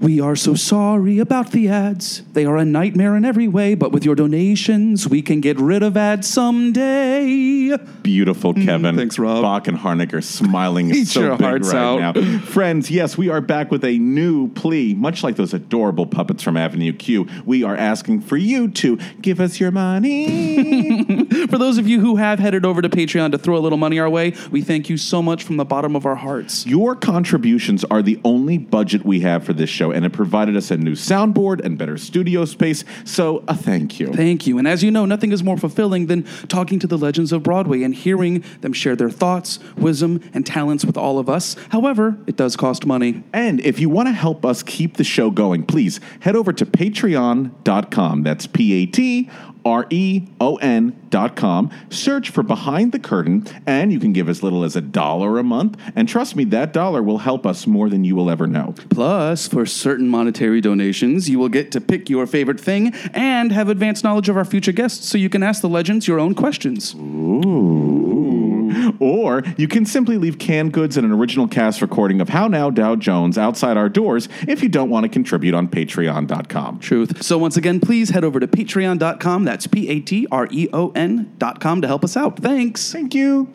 We are so sorry about the ads. They are a nightmare in every way, but with your donations, we can get rid of ads someday. Beautiful, Kevin. Mm, thanks, Rob. Bock and Harnick are smiling Eat so your big hearts right out. now. Friends, yes, we are back with a new plea, much like those adorable puppets from Avenue Q. We are asking for you to give us your money. For those of you who have headed over to Patreon to throw a little money our way, we thank you so much from the bottom of our hearts. Your contributions are the only budget we have for this show, and it provided us a new soundboard and better studio space. So, a thank you. Thank you. And as you know, nothing is more fulfilling than talking to the legends of Broadway and hearing them share their thoughts, wisdom, and talents with all of us. However, it does cost money. And if you want to help us keep the show going, please head over to patreon.com. That's P A T R E O N dot com. Search for Behind the Curtain, and you can give as little as a dollar a month. And trust me, that dollar will help us more than you will ever know. Plus, for certain monetary donations, you will get to pick your favorite thing and have advanced knowledge of our future guests so you can ask the legends your own questions. Or you can simply leave canned goods and an original cast recording of How Now Dow Jones outside our doors if you don't want to contribute on patreon.com. Truth. So once again, please head over to patreon.com. That's P A T R E O N dot com to help us out. Thanks. Thank you.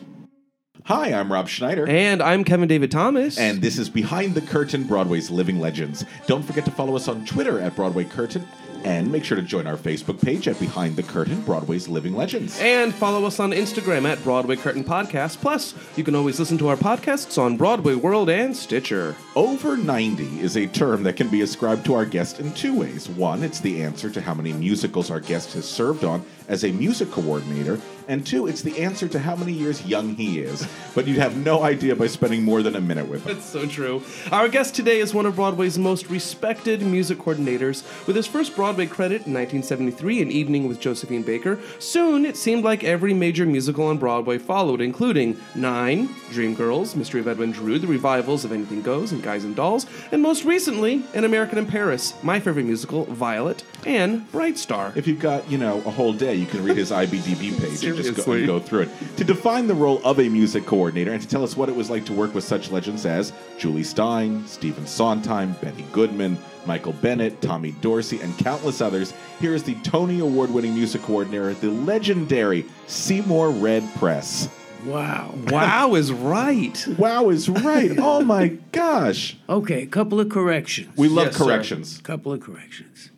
Hi, I'm Rob Schneider. And I'm Kevin David Thomas. And this is Behind the Curtain, Broadway's Living Legends. Don't forget to follow us on Twitter at Broadway Curtain, and make sure to join our Facebook page at Behind the Curtain, Broadway's Living Legends. And follow us on Instagram at Broadway Curtain Podcast. Plus, you can always listen to our podcasts on Broadway World and Stitcher. Over 90 is a term that can be ascribed to our guest in two ways. One, it's the answer to how many musicals our guest has served on as a music coordinator. And two, it's the answer to how many years young he is. But you'd have no idea by spending more than a minute with him. That's so true. Our guest today is one of Broadway's most respected music coordinators. With his first Broadway credit in 1973, An Evening with Josephine Baker, soon it seemed like every major musical on Broadway followed, including Nine, Dreamgirls, Mystery of Edwin Drood, the revivals of Anything Goes and Guys and Dolls, and most recently, An American in Paris, my favorite musical, Violet, and Bright Star. If you've got, you know, a whole day, you can read his IBDB page just go, and go through it. To define the role of a music coordinator and to tell us what it was like to work with such legends as Jule Styne, Stephen Sondheim, Benny Goodman, Michael Bennett, Tommy Dorsey, and countless others, here is the Tony Award winning music coordinator, the legendary Seymour Red Press. Wow. Wow is right. Wow is right. Oh my gosh. Okay, a couple of corrections. We love Yes, sir. corrections. couple of corrections.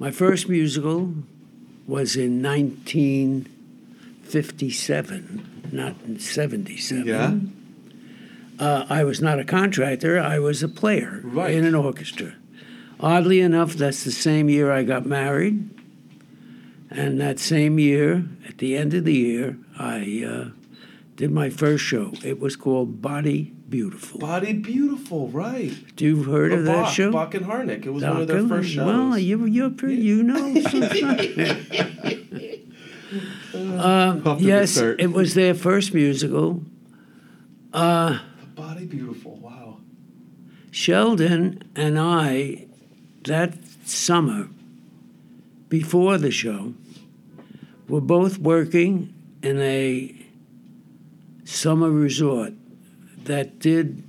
My first musical was in 1957, not in 77. Yeah? Uh, I was not a contractor, I was a player Right. in an orchestra. Oddly enough, that's the same year I got married. And that same year, at the end of the year, I uh, did my first show. It was called Body Beautiful. Body Beautiful, right. Do You've heard of that Bock, show? Bock and Harnick. It was one of their first shows. Well, you, you're pretty, you know. Um, some stuff. Off to a good yes, it was their first musical. Uh, the Body Beautiful, wow. Sheldon and I, that summer, before the show, were both working in a summer resort that did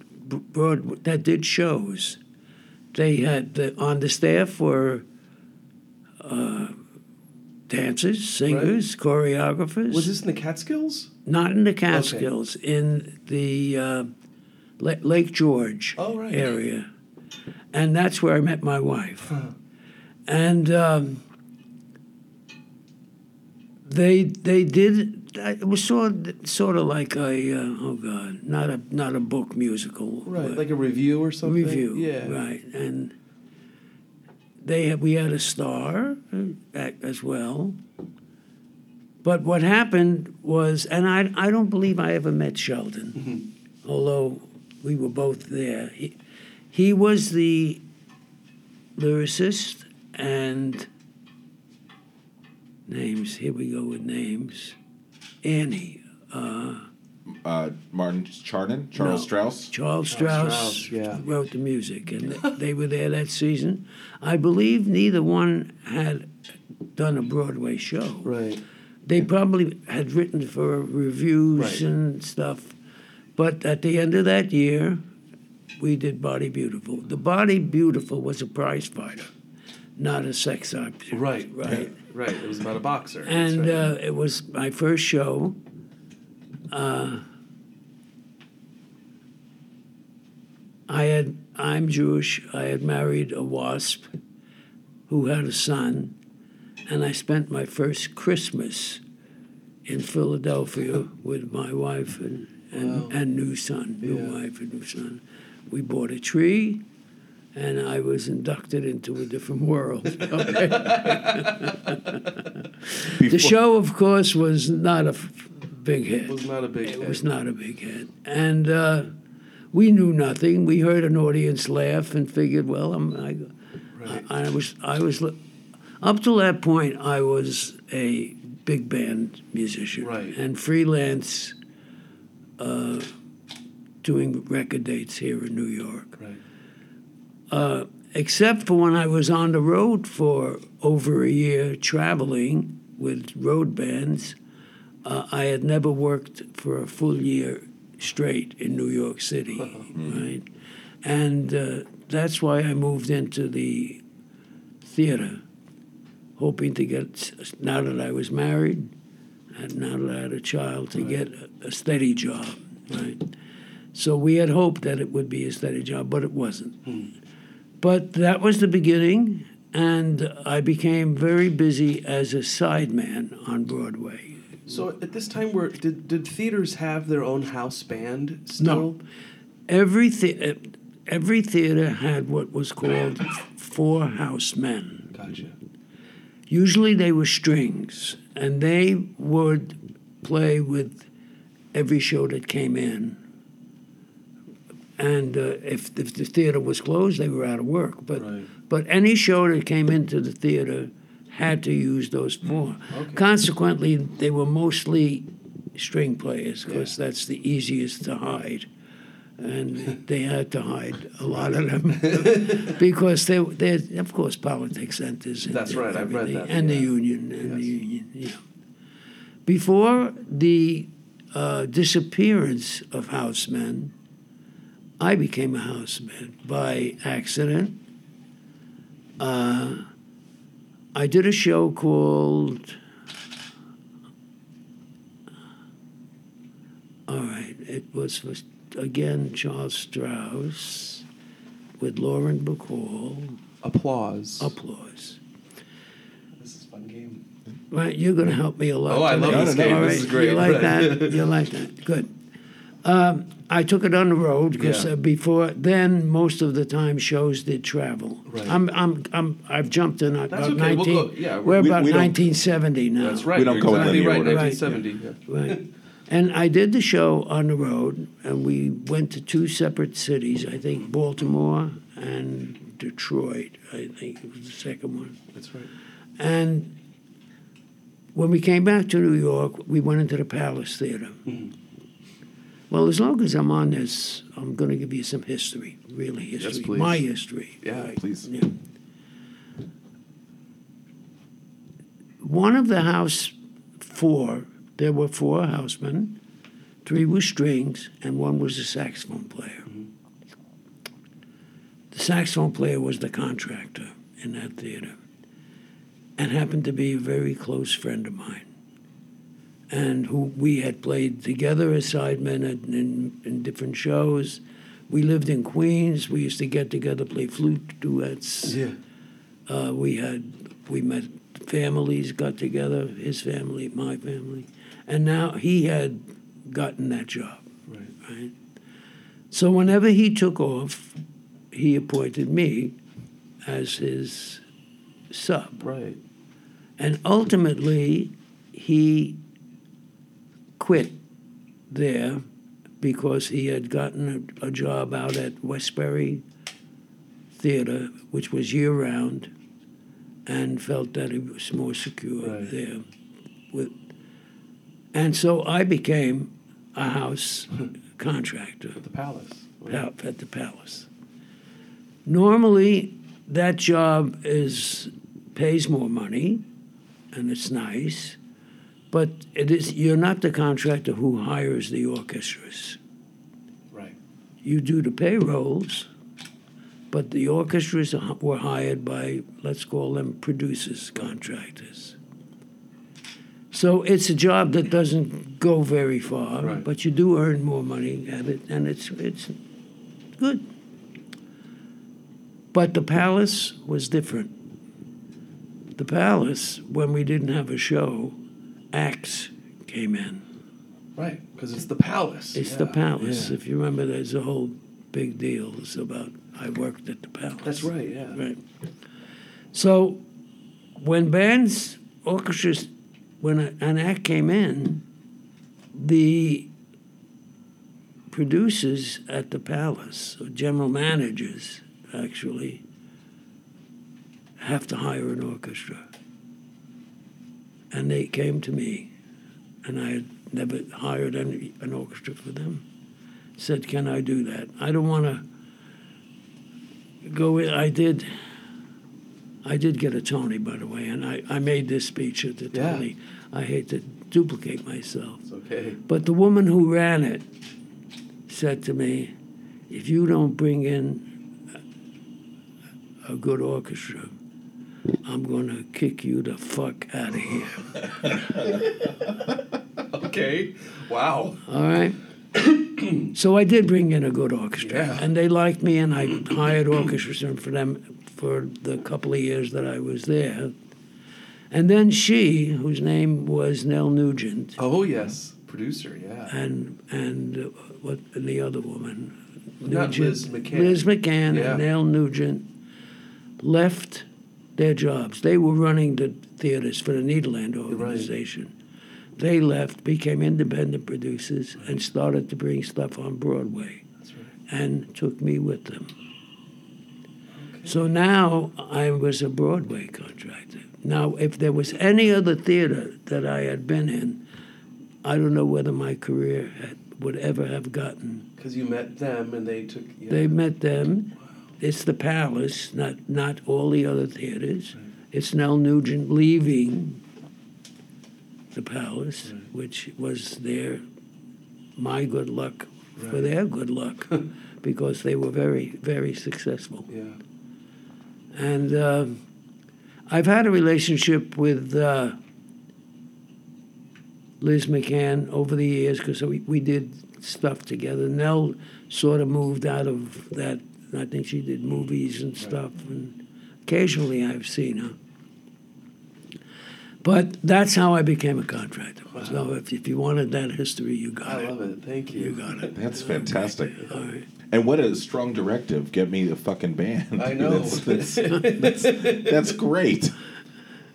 broad, that did shows. They had the, on the staff were uh, dancers, singers, choreographers. Was this in the Catskills? Not in the Catskills, in the uh, La- Lake George Oh, right. area. And that's where I met my wife. And um, they they did it was sort sort of like a uh, oh god not a not a book musical Right, like a review or something. review Yeah. right and they had, we had a star uh, as well. But what happened was and I I don't believe I ever met Sheldon although we were both there. He, he was the lyricist and names here we go with names. Annie Uh, Martin Charnin, Charles No. Strouse. Charles Strouse, Strouse, yeah. wrote the music, and th- they were there that season. I believe neither one had done a Broadway show. Right. They probably had written for reviews Right. and stuff, but at the end of that year, we did Body Beautiful. The Body Beautiful was a prize fighter, not a sex object. Right. Right. Right. It was about a boxer. And right. uh, it was my first show. Uh, I had I'm Jewish. I had married a wasp who had a son, and I spent my first Christmas in Philadelphia with my wife and and, and new son, new Yeah. wife and new son. We bought a tree. And I was inducted into a different world. Okay. The show, of course, was not a f- big hit. was not a big It hit. was not a big hit. And uh, we knew nothing. We heard an audience laugh and figured, well, I'm, I, I, I was, I was, up till that point, I was a big band musician Right. and freelance, uh, doing record dates here in New York Right. except for when I was on the road for over a year traveling with road bands. Uh, I had never worked for a full year straight in New York City, right? And uh, that's why I moved into the theater, hoping to get, now that I was married, and now that I had a child, to get a, a steady job, right? So we had hoped that it would be a steady job, but it wasn't. But that was the beginning, and I became very busy as a sideman on Broadway. So at this time, were did did theaters have their own house band still? No. Every, the- every theater had what was called four house men. Gotcha. Usually they were strings, and they would play with every show that came in. And uh, if, if the theater was closed, they were out of work. But Right. but any show that came into the theater had to use those four. Consequently, they were mostly string players because that's the easiest to hide. And they had to hide a lot of them because they, they of course, politics enters That's right, I've read that, and the union, and the union, yeah. Before the uh, disappearance of housemen, I became a houseman by accident. Uh, I did a show called. All right, it was with, again Charles Strouse with Lauren Bacall. Applause. Applause. This is a fun game. Right, you're going to help me a lot. Oh, I love today. this game. All This right, is great. You like that? You like that? Good. Um, I took it on the road because Yeah. uh, before then, most of the time shows did travel. Right. I'm, I'm, I'm, I've jumped in about That's okay. We'll 19. go- yeah, we're we- about we 1970 now. That's right. We don't you're go in exactly any right. order. 1970. yeah. Right. And I did the show on the road, and we went to two separate cities. I think Baltimore and Detroit. I think it was the second one. That's right. And when we came back to New York, we went into the Palace Theater. Well, as long as I'm on this, I'm going to give you some history, really history, please. my history. Yeah, please. Yeah. One of the house four, there were four housemen, three were strings, and one was a saxophone player. Mm-hmm. The saxophone player was the contractor in that theater. and happened to be a very close friend of mine. And who we had played together as sidemen in, in, in different shows. We lived in Queens. We used to get together, play flute duets. Yeah. Uh, we had we met families, got together, his family, my family, and now he had gotten that job. Right. Right. So whenever he took off, he appointed me as his sub, Right. and ultimately he quit there because he had gotten a, a job out at Westbury Theater, which was year round, and felt that it was more secure Right. there. With, and so I became a house contractor At The palace. at the palace. Normally, that job is pays more money, and it's nice, but it is you're not the contractor who hires the orchestras. Right. You do the payrolls, but the orchestras were hired by let's call them producers, contractors. So it's a job that doesn't go very far, Right. but you do earn more money at it, and it's it's good. But the palace was different. The palace, when we didn't have a show, acts came in. Right. Because it's the palace. It's Yeah, the palace. yeah. If you remember, there's a whole big deal it's about I worked at the palace. That's right. Yeah. Right. So when bands, orchestras, when a, an act came in, the producers at the palace, or general managers, actually, have to hire an orchestra. And they came to me, and I had never hired any, an orchestra for them. Said, "Can I do that? I don't want to go in." I did. I did get a Tony, by the way, and I, I made this speech at the Yeah. Tony. I hate to duplicate myself. It's okay. But the woman who ran it said to me, if you don't bring in a good orchestra, I'm going to kick you the fuck out of here. Okay. Wow. All right? so I did bring in a good orchestra, Yeah. and they liked me, and I hired orchestras for them for the couple of years that I was there. And then she, whose name was Nell Nugent, Oh yes. Producer. Yeah. and and uh, what and the other woman, Not Liz McCann. Liz McCann Yeah. and Nell Nugent left their jobs. They were running the theaters for the Nederlander organization. They left, became independent producers, and started to bring stuff on Broadway, That's right. and took me with them. So now I was a Broadway contractor. Now, if there was any other theater that I had been in, I don't know whether my career had, would ever have gotten. Because you met them and they took. Yeah. They met them. It's the Palace, not not all the other theaters. It's Nell Nugent leaving the Palace, which was their my good luck for their good luck, because they were very very successful. Yeah. And uh, I've had a relationship with uh, Liz McCann over the years because we, we did stuff together. Nell sort of moved out of that. I think she did movies and stuff, and occasionally I've seen her. But that's how I became a contractor. So if, if you wanted that history, you got I it. I love it. Thank you. You got it. That's fantastic. All right. And what a strong directive. Get me a fucking band. I know. That's, that's, that's, that's great.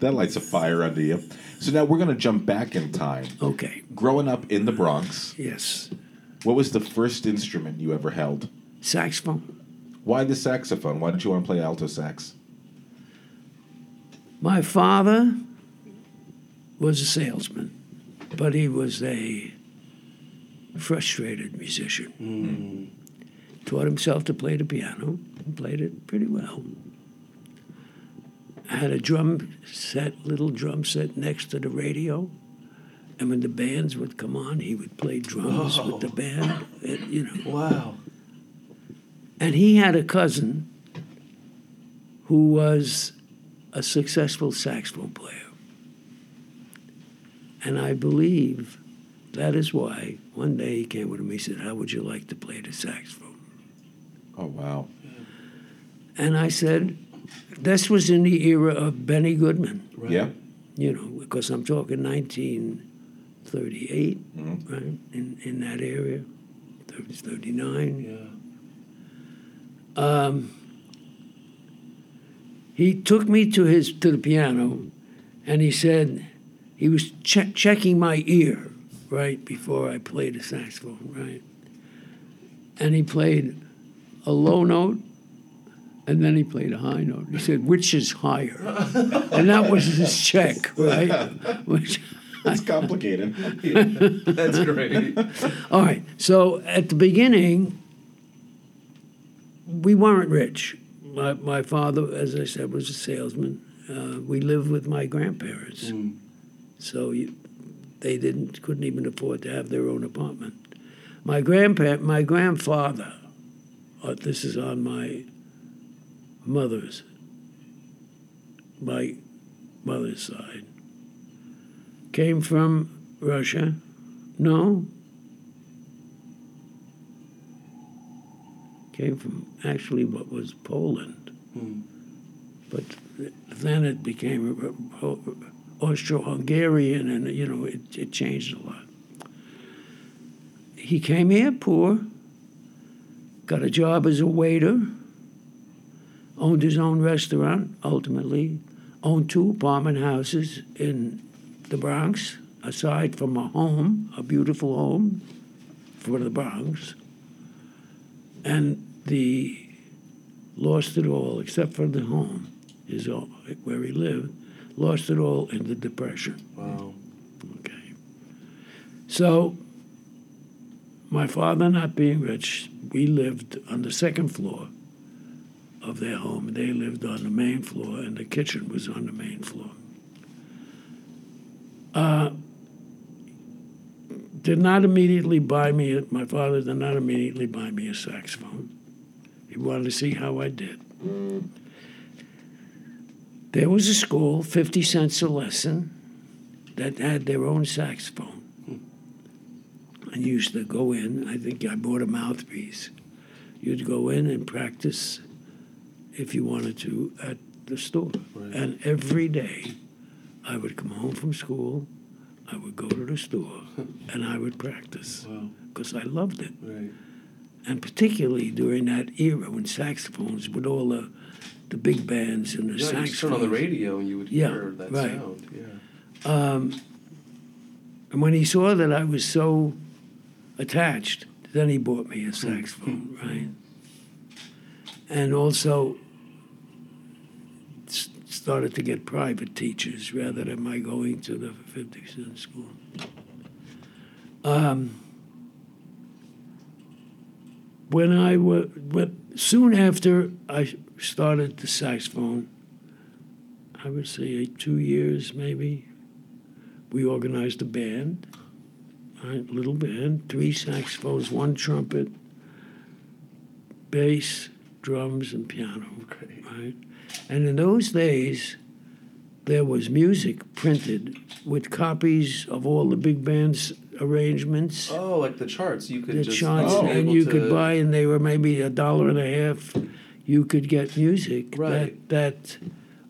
That lights a fire under you. So now we're going to jump back in time. Okay. Growing up in the Bronx, Yes. what was the first instrument you ever held? Saxophone. Why the saxophone? Why did you want to play alto sax? My father was a salesman, but he was a frustrated musician. Hmm. Taught himself to play the piano and played it pretty well. I had a drum set, little drum set next to the radio. And when the bands would come on, he would play drums with the oh. band. It, you know, Wow. And he had a cousin who was a successful saxophone player. And I believe that is why one day he came with me. He said, How would you like to play the saxophone? Oh wow. And I said, This was in the era of Benny Goodman, Yeah. you know, because I'm talking 1938, mm-hmm. right, in, in that area, 30, 39. Yeah. Um, he took me to his to the piano and he said he was che- checking my ear right before I played the saxophone right and he played a low note and then he played a high note he said which is higher and that was his check right which It's complicated. That's great. all right. So at the beginning, we weren't rich. My, my father, as I said, was a salesman. Uh, we lived with my grandparents, so you, they didn't couldn't even afford to have their own apartment. My grandpa, my grandfather, uh, this is on my mother's, my mother's side, came from Russia. No, came from actually what was Poland. Hmm. But then it became uh, uh, Austro-Hungarian, and you know it, it changed a lot. He came here poor, got a job as a waiter, owned his own restaurant. Ultimately, owned two apartment houses in the Bronx, aside from a home, a beautiful home for the Bronx and the lost it all except for the home, his own, where he lived, lost it all in the depression. Wow. Okay, so my father not being rich, we lived on the second floor of their home. They lived on the main floor, and the kitchen was on the main floor. Uh, did not immediately buy me, my father did not immediately buy me a saxophone. He wanted to see how I did. There was a school, 50 cents a lesson, that had their own saxophone. And you used to go in, I think I bought a mouthpiece. You'd go in and practice if you wanted to at the store. And every day I would come home from school, I would go to the store, and I would practice Wow. because I loved it. Right. And particularly during that era when saxophones, with all the, the big bands and the Yeah, you saxophones. just turn on the radio and you would Yeah, hear that right. sound. Yeah. Um, and when he saw that I was so attached, then he bought me a hmm. saxophone, hmm. right? And also started to get private teachers rather than my going to the 50 cent school. Um, when I was, soon after I started the saxophone, I would say two years maybe, we organized a band, a little band, three saxophones, one trumpet, bass, drums, and piano. Right? And in those days, there was music printed with copies of all the big band's arrangements. Oh, like the charts. You could the just charts, be and you to- could buy, and they were maybe a dollar and a half. You could get music Right. that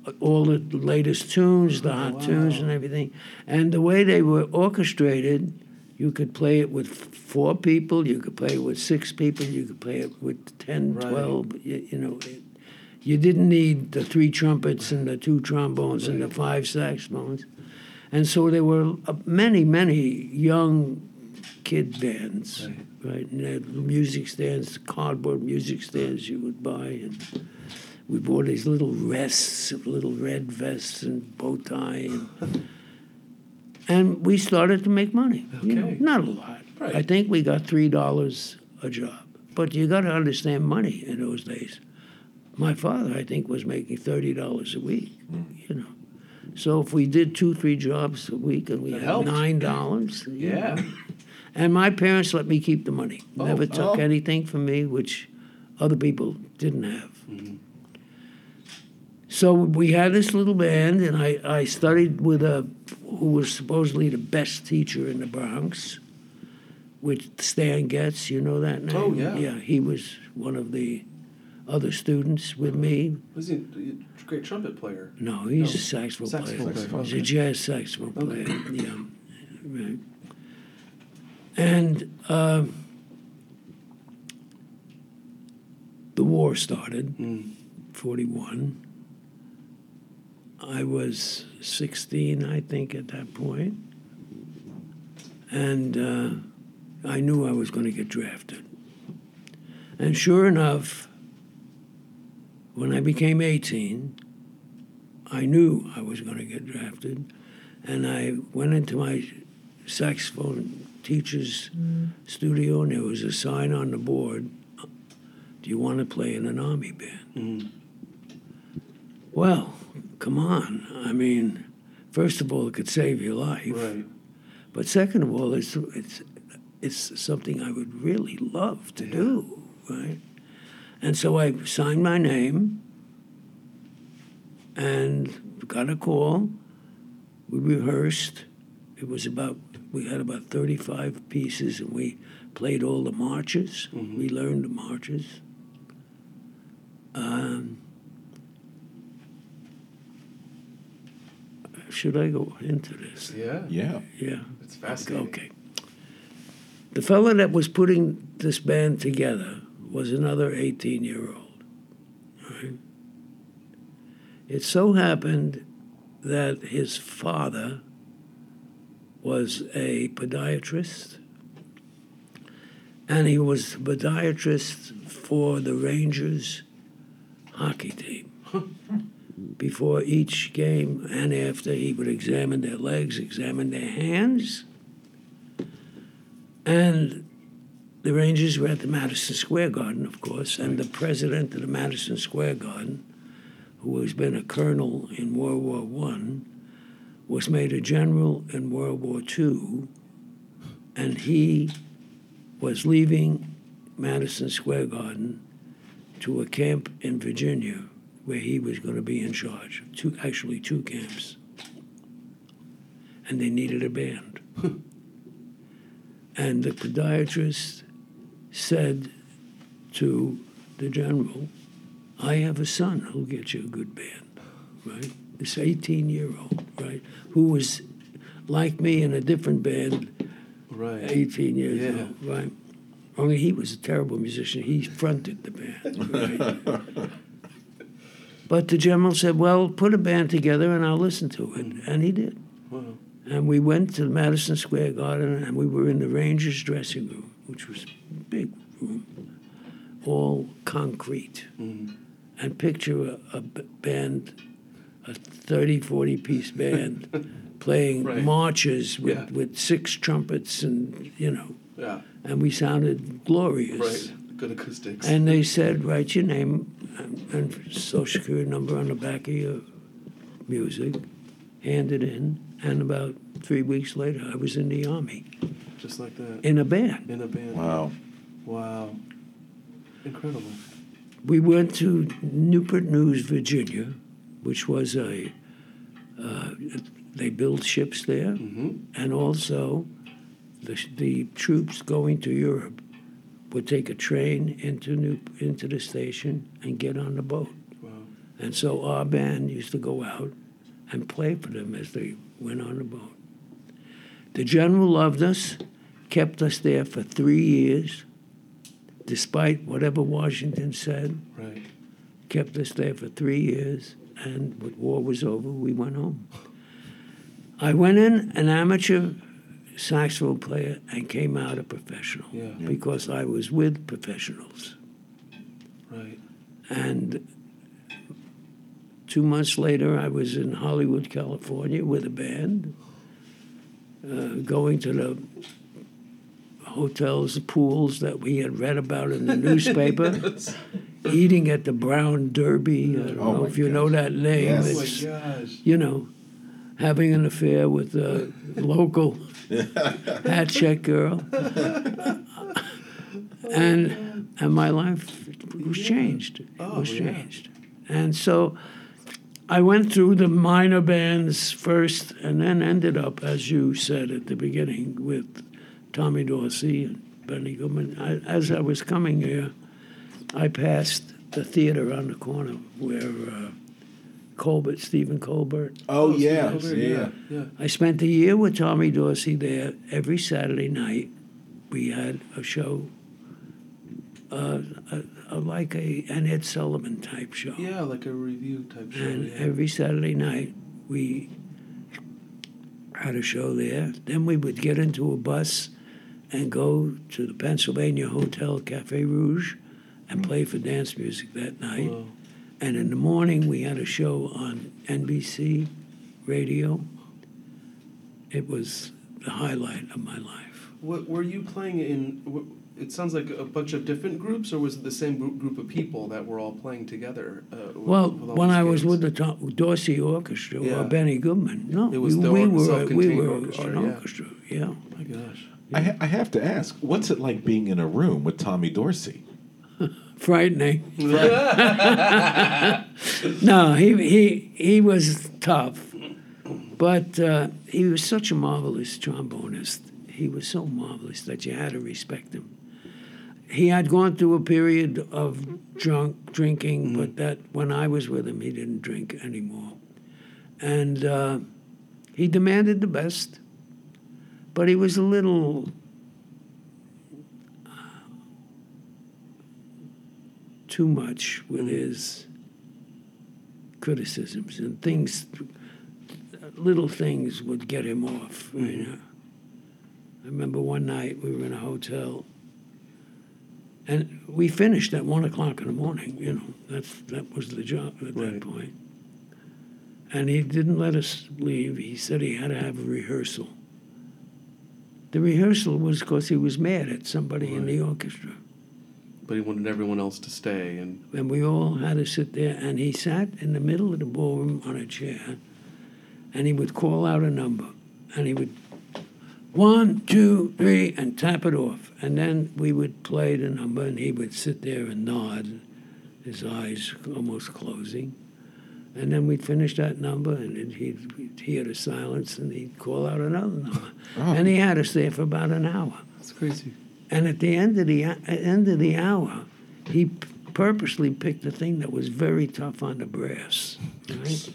that all the latest tunes, the hot oh, tunes, and everything. And the way they were orchestrated, you could play it with four people, you could play it with six people, you could play it with 10, Right. 12. You, you know, it, you didn't need the three trumpets and the two trombones and the five saxophones. And so there were many, many young kid bands, right? And they had music stands, cardboard music stands you would buy, and we wore these little vests, little red vests and bow tie, and, and we started to make money. You know, Okay. not a lot. Right. I think we got three dollars a job, but you got to understand money in those days. My father, I think, was making thirty dollars a week. Mm. You know. So if we did two, three jobs a week and we That had helped. nine dollars, Yeah. and my parents let me keep the money. Oh, Never oh. took oh. anything from me, which other people didn't have. Mm-hmm. So we had this little band, and I, I studied with a who was supposedly the best teacher in the Bronx, which Stan Getz. You know that name? Oh, yeah. Yeah, he was one of the other students with me. Was he a great trumpet player? No, he's No. a saxophone, Saxophone player. player, He's a jazz saxophone Okay. player. Yeah, right. And um, the war started, Hmm. 41. I was 16, I think, at that point. And uh, I knew I was going to get drafted. And sure enough, when I became 18, I knew I was going to get drafted. And I went into my saxophone teacher's mm. studio, and there was a sign on the board Do you want to play in an army band? Mm. Well, come on. I mean, first of all, it could save your life. Right. But second of all, it's it's it's something I would really love to do, right? And so I signed my name and got a call. We rehearsed. It was about we had about thirty-five pieces, and we played all the marches. We learned the marches. Um, should I go into this? Yeah. Yeah. Yeah. It's fascinating. Okay. The fellow that was putting this band together was another 18 year old. Right? It so happened that his father was a podiatrist, and he was the podiatrist for the Rangers hockey team. Before each game and after, he would examine their legs, examine their hands. And the Rangers were at the Madison Square Garden, of course, and the president of the Madison Square Garden, who has been a colonel in World War One, was made a general in World War Two, and he was leaving Madison Square Garden to a camp in Virginia where he was going to be in charge. Two, actually, two camps. And they needed a band. and the podiatrist said to the general, I have a son who'll get you a good band, right? This 18 year old, right? Who was like me in a different band Right. 18 years Yeah. old, right? Only he was a terrible musician. He fronted the band, right? but the general said, "Well, put a band together, and I'll listen to it," mm. and he did. Wow. And we went to the Madison Square Garden, and we were in the Rangers' dressing room, which was a big room, all concrete. Mm-hmm. And picture a band, a 30, 40 piece band, playing Right. marches with, Yeah. with six trumpets and, you know, Yeah. and we sounded glorious. Right. Good acoustics. And they said, write your name and, and social security number on the back of your music, hand it in, and about three weeks later, I was in the army Just like that. in a band. In a band. Wow. Wow. Incredible. We went to Newport News, Virginia, which was a, uh, they built ships there, and also the, the troops going to Europe would take a train into New, into the station and get on the boat. Wow. And so our band used to go out and play for them as they went on the boat. The general loved us, kept us there for three years, despite whatever Washington said, Right. kept us there for three years, and when war was over, we went home. I went in an amateur saxophone player and came out a professional Yeah. Yeah. because I was with professionals. Right. And two months later, I was in Hollywood, California with a band, uh, going to the hotels, pools that we had read about in the newspaper, eating at the Brown Derby. I don't Oh know if you know that name. Yes. Oh my gosh. you know, having an affair with a local hat check girl. and and my life was changed. It Oh, was yeah. changed. And so I went through the minor bands first, and then ended up, as you said at the beginning, with Tommy Dorsey and Benny Goodman. I, as I was coming here, I passed the theater on the corner where uh, Colbert, Stephen Colbert. Oh, yeah, Over yeah, yeah. yeah. I spent a year with Tommy Dorsey there. Every Saturday night, we had a show, uh, a, a, like a an Ed Sullivan type show. Yeah, like a review type show. And yeah. every Saturday night, we had a show there. Then we would get into a bus and go to the Pennsylvania Hotel Cafe Rouge and play for dance music that night. And in the morning, we had a show on NBC radio. It was the highlight of my life. What, were you playing in? It sounds like a bunch of different groups, or was it the same group, of people that were all playing together? Uh, Well, when I was with the Tom, Dorsey Orchestra Yeah. or Benny Goodman, no, It was we, the we were we were orchestra, an yeah. orchestra. Yeah. my gosh. I, ha- I have to ask, what's it like being in a room with Tommy Dorsey? frightening. no, he he he was tough, but uh, he was such a marvelous trombonist. He was so marvelous that you had to respect him. He had gone through a period of drunk drinking, but that when I was with him, he didn't drink anymore, and uh, he demanded the best. But he was a little uh, too much with his criticisms and things, little things would get him off. You know. I remember one night we were in a hotel, and we finished at one o'clock in the morning. You know, that's that was the job at that Right. point. And he didn't let us leave. He said he had to have a rehearsal. The rehearsal was because he was mad at somebody in the orchestra. But he wanted everyone else to stay, and And we all had to sit there, and he sat in the middle of the ballroom on a chair, and he would call out a number, and he would one, two, three, and tap it off, and then we would play the number, and he would sit there and nod, his eyes almost closing, and then we'd finish that number, and then he'd, we'd hear the silence, and he'd call out another number, oh. and he had us there for about an hour. it's crazy. And at the end of the at end of the hour, he p- purposely picked a thing that was very tough on the brass. Right?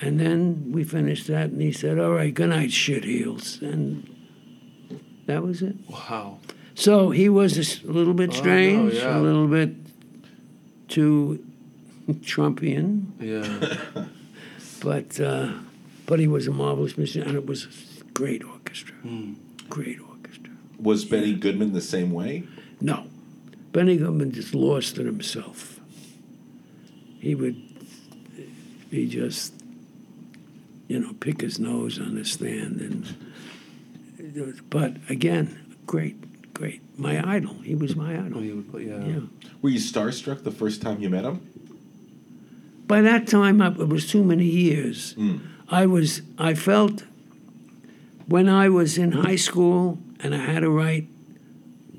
And then we finished that, and he said, "All right, good night, shit heels," and that was it. Wow. So he was a little bit Oh, no, strange, yeah. a little bit too Trumpian, Yeah. but uh, but he was a marvelous musician, and it was a great orchestra, great orchestra. Was Benny Goodman the same way? No. Benny Goodman just lost in himself. He would he just you know, pick his nose on the stand and but again, great, great. My idol. He was my Oh, idol. he would yeah. Yeah. Were you starstruck the first time you met him? By that time I, it was too many years. Hmm. I was I felt when I was in high school and I had to write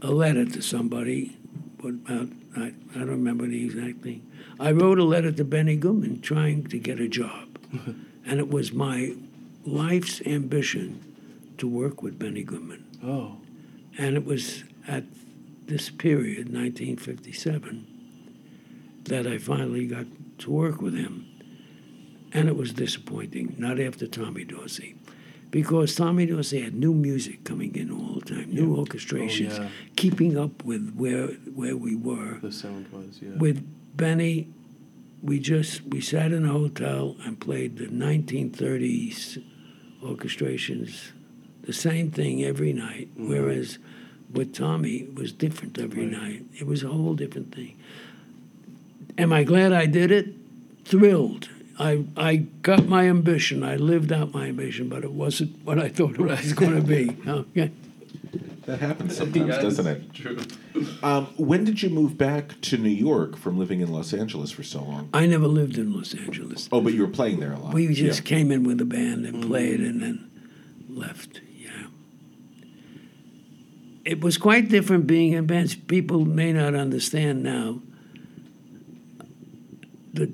a letter to somebody, what about I, I don't remember the exact thing. I wrote a letter to Benny Goodman trying to get a job. and it was my life's ambition to work with Benny Goodman. Oh. And it was at this period, 1957, that I finally got to work with him. And it was disappointing, not after Tommy Dorsey. Because Tommy Dorsey had new music coming in all the time, new oh, orchestrations, Oh, yeah. keeping up with where where we were. The sound was, yeah. With Benny, we just we sat in a hotel and played the 1930s orchestrations, the same thing every night. Mm-hmm. Whereas with Tommy, it was different every night. It was a whole different thing. Am I glad I did it? Thrilled. I, I got my ambition. I lived out my ambition, but it wasn't what I thought it was going to be. Okay. That happens sometimes, Yeah, doesn't it? True. Um, when did you move back to New York from living in Los Angeles for so long? I never lived in Los Angeles. Oh, but you were playing there a lot. We just Yeah. came in with a band and played and then left. Yeah. It was quite different being in bands. People may not understand now. The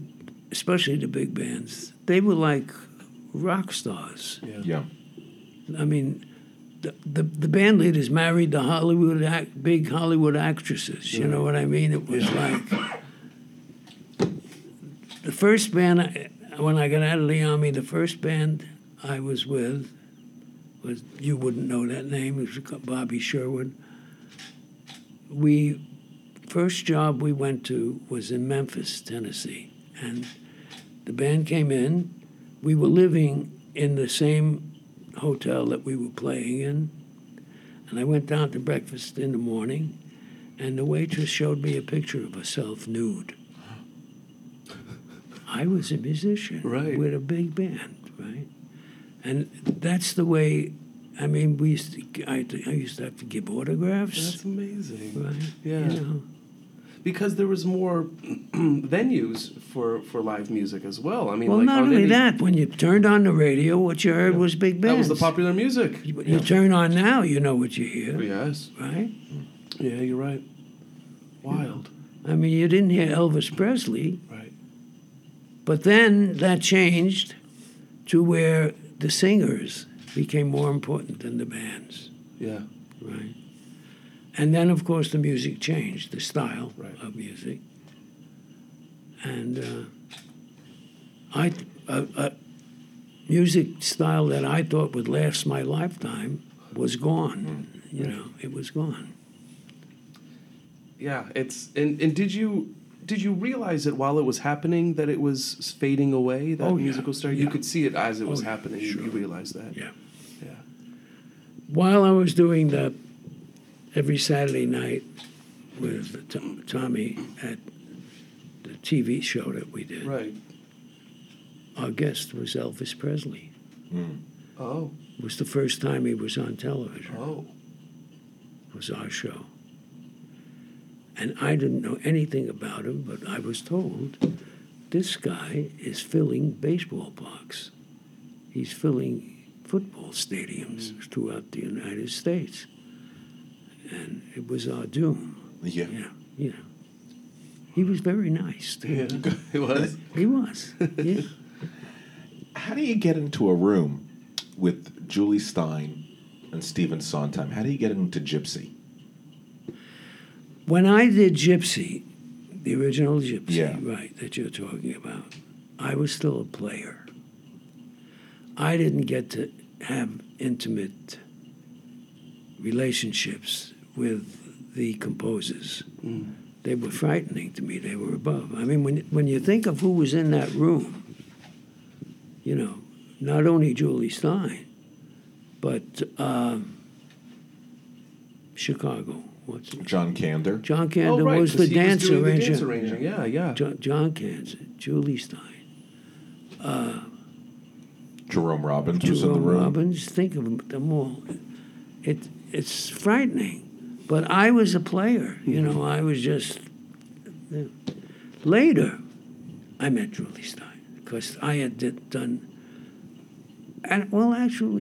especially the big bands, they were like rock stars. Yeah. I mean, the, the, the band leaders married the Hollywood act, big Hollywood actresses. You know what I mean? It was like the first band I, when I got out of the army. The first band I was with was you wouldn't know that name. It was Bobby Sherwood. We first job we went to was in Memphis, Tennessee, and the band came in. We were living in the same hotel that we were playing in. And I went down to breakfast in the morning, and the waitress showed me a picture of herself nude. I was a musician Right. with a big band, right? And that's the way. I mean, we used to, I, I used to have to give autographs, That's amazing. right? Yeah. You know, Because there was more venues for, for live music as well. I mean, well, like not on only any- that, when you turned on the radio, what you heard was big bands. That was the popular music. You turn on now, you know what you hear, oh, Yes. right? Yeah, you're right. Wild. I mean, you didn't hear Elvis Presley, Right. but then that changed to where the singers became more important than the bands, Yeah. right? And then, of course, the music changed, the style Right. of music. And uh, I, a, a music style that I thought would last my lifetime was gone. Hmm. You know, it was gone. Yeah, it's and, and did you did you realize it while it was happening that it was fading away that Oh, yeah. musical style? You could see it as it was Oh, yeah, happening. You- You realized that. Yeah. Yeah. While I was doing that every Saturday night with Tom, Tommy at the TV show that we did, Right. our guest was Elvis Presley. Hmm. Oh. It was the first time he was on television. Oh. It was our show. And I didn't know anything about him, but I was told this guy is filling baseball parks. He's filling football stadiums hmm. throughout the United States. And it was our doom. Yeah. Yeah, know. He was very nice. too. Yeah. it was. He was. Yeah. How do you get into a room with Jule Styne and Stephen Sondheim? How do you get into Gypsy? When I did Gypsy, the original Gypsy, Yeah. right, that you're talking about, I was still a player. I didn't get to have intimate relationships with the composers. They were frightening to me. They were above. I mean, when when you think of who was in that room, you know, not only Jule Styne, but um, Chicago. What's it? John Kander. John Oh, Kander right, was 'cause the he dance doing the dance arranging. Yeah, yeah. John, John Kander, Jule Styne, Jerome Robbins was in the Jerome room. Robbins. Think of them all. It it's frightening, but I was a player. You know, I was just. Later, I met Jule Styne because I had done. And well, actually,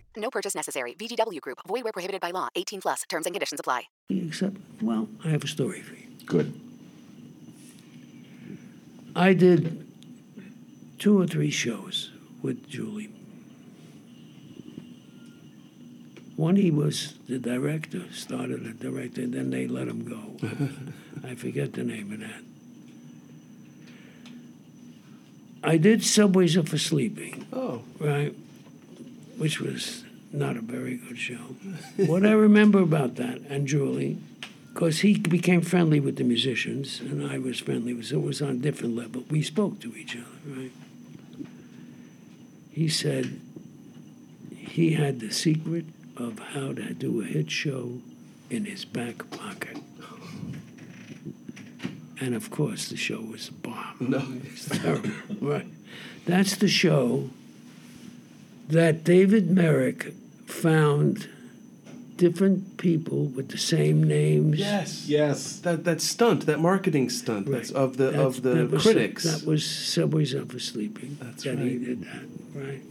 No purchase necessary. VGW Group, void where prohibited by law. 18 plus terms and conditions apply. except, well, I have a story for you. Good. I did two or three shows with Jule. One, he was the director, started a director, then they let him go. I forget the name of that. I did Subways Are for Sleeping. Oh. Right. Which was not a very good show. what I remember about that, and Jule, because he became friendly with the musicians, and I was friendly so it was on a different level. We spoke to each other, right? He said he had the secret of how to do a hit show in his back pocket. And of course, the show was a bomb. No. It's terrible. right. That's the show that David Merrick found different people with the same names. Yes. Yes. That that stunt, that marketing stunt that's of the That's- of the that was- critics. That was Subways Up for Sleeping. That's that He right. did that, right.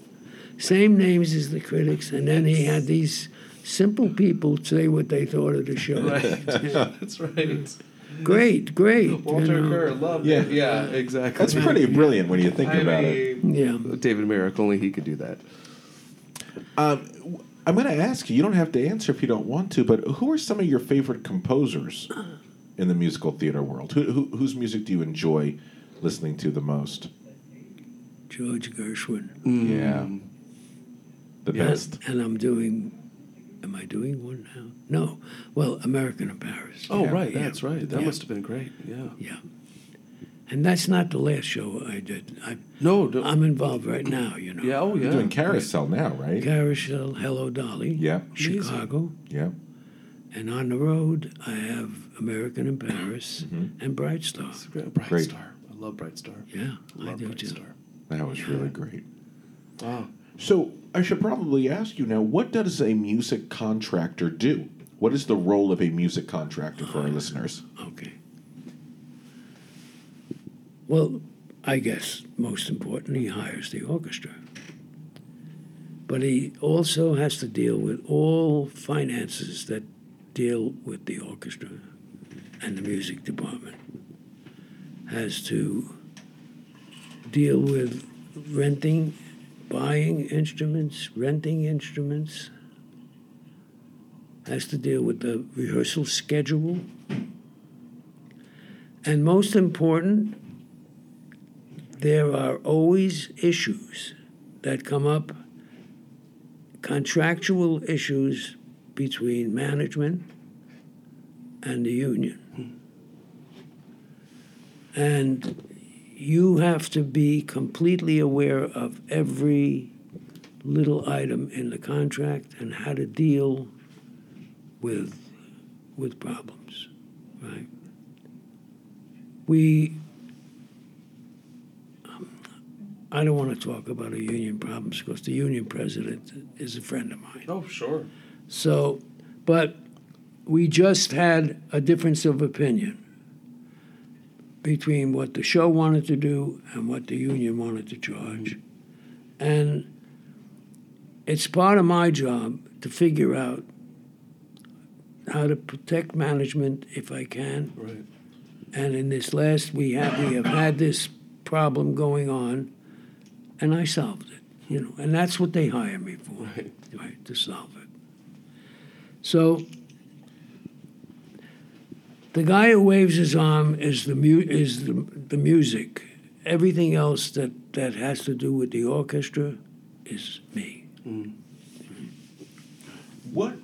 Same names as the critics, and then he had these simple people say what they thought of the show. Right. That's right. Great, great. Walter you know. Kerr, love Yeah. it. Yeah, exactly. That's pretty brilliant when you think I about it. Yeah. David Merrick, only he could do that. Um, w- I'm going to ask you. You don't have to answer if you don't want to. But who are some of your favorite composers in the musical theater world? Who, who, whose music do you enjoy listening to the most? George Gershwin. Mm. Yeah, the Yeah, best. And I'm doing. Am I doing one now? No. Well, American in Paris. Oh, Yeah. right. Yeah. That's right. That Yeah. must have been great. Yeah. Yeah. And that's not the last show I did. I, No. no I'm involved right now, you know. yeah. Oh, yeah. You're doing Carousel right. now, right? Carousel, Hello Dolly. Yeah. Chicago. Yeah. And on the road, I have American in Paris mm-hmm. and Bright Star. Bright Great. Star. I love Bright Star. Yeah, I love do Bright too. Star. That was really great. Wow. So I should probably ask you now: What does a music contractor do? What is the role of a music contractor for our uh, listeners? Okay. Well, I guess most important, he hires the orchestra. But he also has to deal with all finances that deal with the orchestra and the music department. Has to deal with renting, buying instruments, renting instruments. Has to deal with the rehearsal schedule. And most important, there are always issues that come up, contractual issues between management and the union. And you have to be completely aware of every little item in the contract and how to deal with with problems, right? We I don't want to talk about a union problems because the union president is a friend of mine. Oh, sure. So, but we just had a difference of opinion between what the show wanted to do and what the union wanted to charge. And it's part of my job to figure out how to protect management if I can. Right. And in this last, we have we have had this problem going on, and I solved it. You know, and that's what they hire me for, Right. right, to solve it. So the guy who waves his arm is the mu- is the, the music. Everything else that, that has to do with the orchestra is me. Mm-hmm. What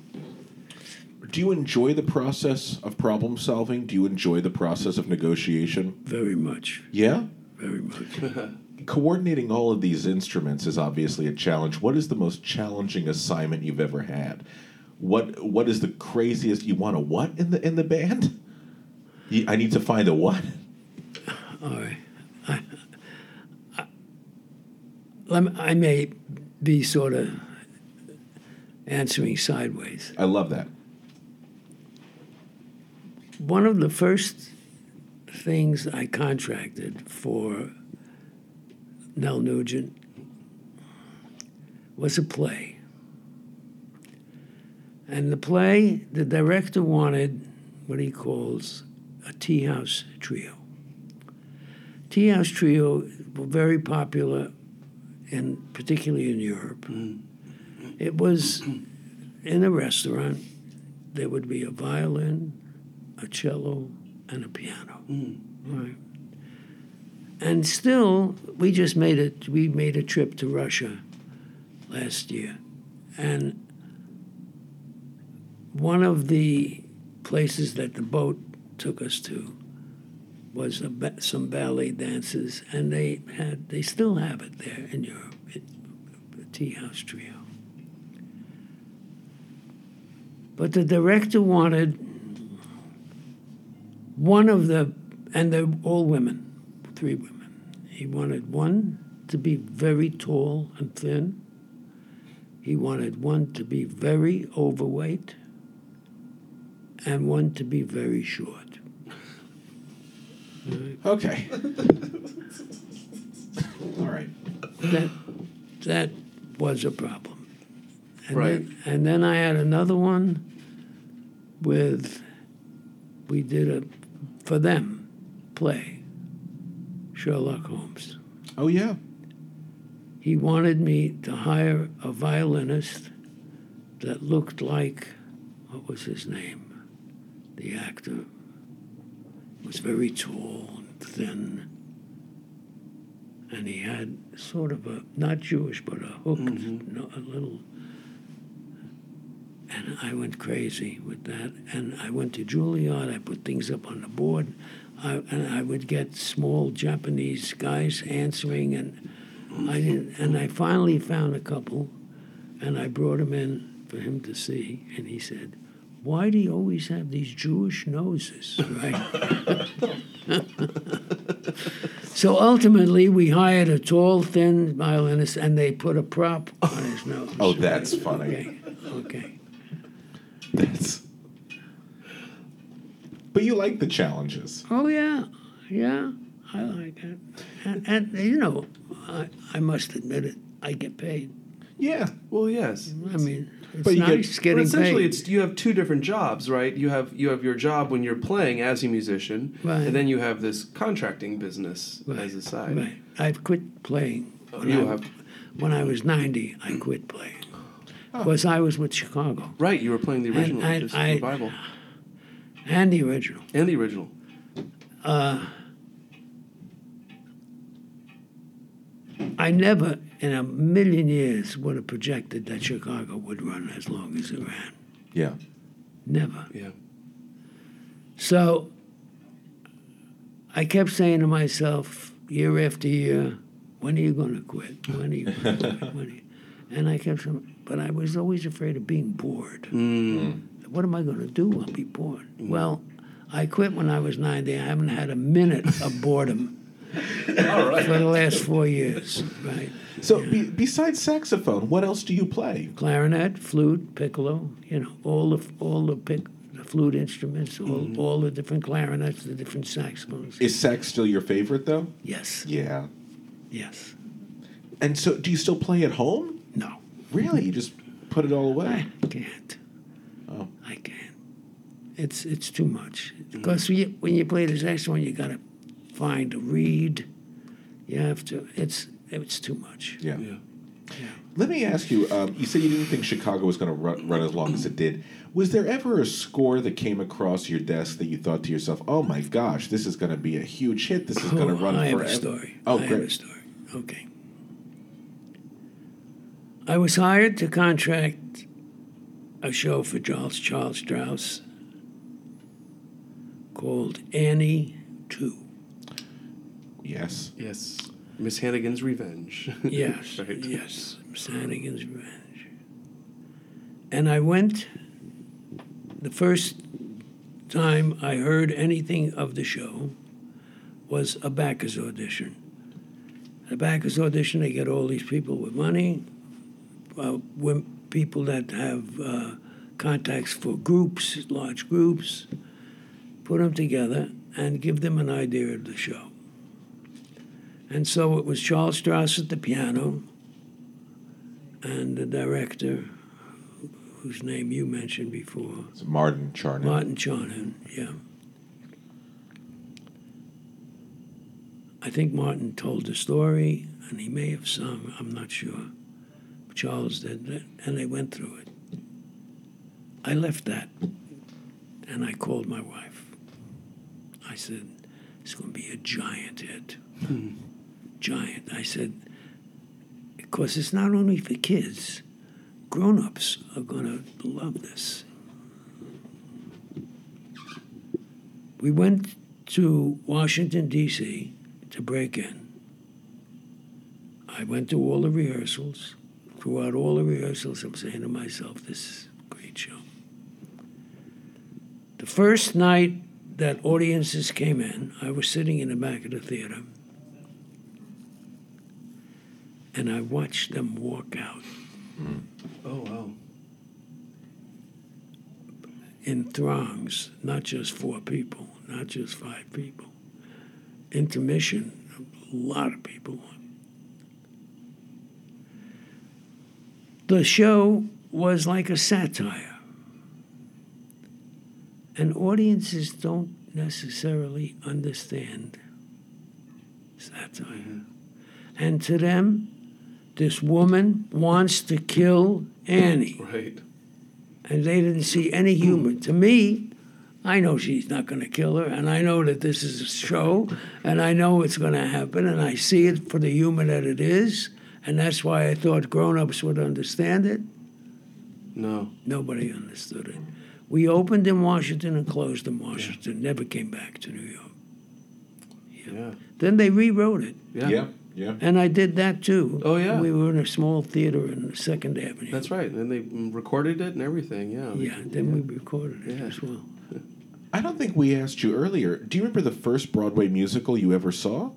do you enjoy the process of problem solving? Do you enjoy the process of negotiation? Very much, Yeah. very much. Coordinating all of these instruments is obviously a challenge. What is the most challenging assignment you've ever had? What What is the craziest? You want a what in the in the band? You, I need to find a what. All right. I, I, I may be sort of answering sideways. I love that. One of the first things I contracted for Nelle Nugent was a play. And the play, the director wanted what he calls a tea house trio. Tea house trio were very popular, in particularly in Europe. It was in a restaurant. There would be a violin, a cello, and a piano. Mm. Right. And still, we just made it. We made a trip to Russia last year, and one of the places that the boat took us to was ba- some ballet dances, and they had they still have it there in Europe, the Tea House Trio. But the director wanted one of the, and they're all women, three women. He wanted one to be very tall and thin. He wanted one to be very overweight, and one to be very short. Okay. All right. That that was a problem. And Right. Then, and then I had another one with we did a for them play Sherlock Holmes. Oh yeah. He wanted me to hire a violinist that looked like what was his name? The actor was very tall and thin. And he had sort of a not Jewish but a hooked mm-hmm. no, a little and I went crazy with that. And I went to Juilliard. I put things up on the board, I, and I would get small Japanese guys answering, and I didn't. And I finally found a couple, and I brought him in for him to see, and he said, "Why do you always have these Jewish noses?" Right. so ultimately, we hired a tall, thin violinist, and they put a prop on his nose. Oh, that's funny. Okay. Okay. That's. But you like the challenges. Oh yeah, yeah, I like it, and, and you know, I, I must admit it, I get paid. Yeah. Well, yes. I mean, it's But you nice get, getting but essentially, paid. it's you have two different jobs, right? You have you have your job when you're playing as a musician, Right. and then you have this contracting business Right, as a side. Right. I've quit playing. Oh, When, you I, have- when I was ninety, I quit playing oh. because I was with Chicago Right, you were playing the original, I- I- the Bible, and the original. and the original. Uh, I never, in a million years, would have projected that Chicago would run as long as it ran. Yeah. Never. Yeah. So I kept saying to myself, year after year, when are you going to quit? When are you going to quit? When are you? And I kept saying, but I was always afraid of being bored. What am I going to do? I'll be bored. Mm-hmm. Well, I quit when I was 90. I haven't had a minute of boredom for the last four years, right? So, be, besides saxophone, what else do you play? Clarinet, flute, piccolo, you know, all the all the, pic, the flute instruments, all, mm-hmm. all the different clarinets, the different saxophones. Is sax still your favorite, though? Yes. Yeah. Yes. And so, do you still play at home? No. Really? You just put it all away? I can't. Oh. I can't. It's it's too much because when you, when you play the saxophone, you got to find a reed. You have to. It's it's too much. Yeah. Let me ask you. Um, you said you didn't think Chicago was going to run, run as long as it did. Was there ever a score that came across your desk that you thought to yourself, "Oh my gosh, this is going to be a huge hit. This is going to Oh, run I forever"? have a story. Oh, I great. have a story. Okay. I was hired to contract a show for Charles Charles Strouse called Annie Two. Yes. Yes. Miss Hannigan's Revenge. Yes, Right. yes, Miss Hannigan's Revenge. And I went. The first time I heard anything of the show was a backers audition. A backers audition, they get all these people with money, uh, wom- people that have uh, contacts for groups, large groups, put them together and give them an idea of the show. And so it was Charles Strouse at the piano and the director, whose name you mentioned before, It's Martin Charnin. Martin Charnin, yeah. I think Martin told the story, and he may have sung, I'm not sure. Charles did, and they went through it. I left that, and I called my wife. I said, it's going to be a giant hit. giant. I said, because it's not only for kids, grown ups are going to love this. We went to Washington, D.C. to break in. I went to all the rehearsals. Throughout all the rehearsals, I'm saying to myself, this is a great show. The first night that audiences came in, I was sitting in the back of the theater and I watched them walk out mm. Oh wow. in throngs, not just four people, not just five people. Intermission, a lot of people. The show was like a satire. And audiences don't necessarily understand satire. Mm-hmm. And to them, this woman wants to kill Annie. Right. And they didn't see any humor. Hmm. To me, I know she's not going to kill her, and I know that this is a show, and I know it's going to happen, and I see it for the humor that it is, and that's why I thought grown ups would understand it. No. Nobody understood it. We opened in Washington and closed in Washington, never came back to New York. Yeah. Then they rewrote it. Yeah. Yeah, yeah. And I did that too. Oh, yeah. We were in a small theater in Second Avenue. That's right. And they recorded it and everything. Yeah. Yeah, then we recorded it Yeah. as well. I don't think we asked you earlier. Do you remember the first Broadway musical you ever saw?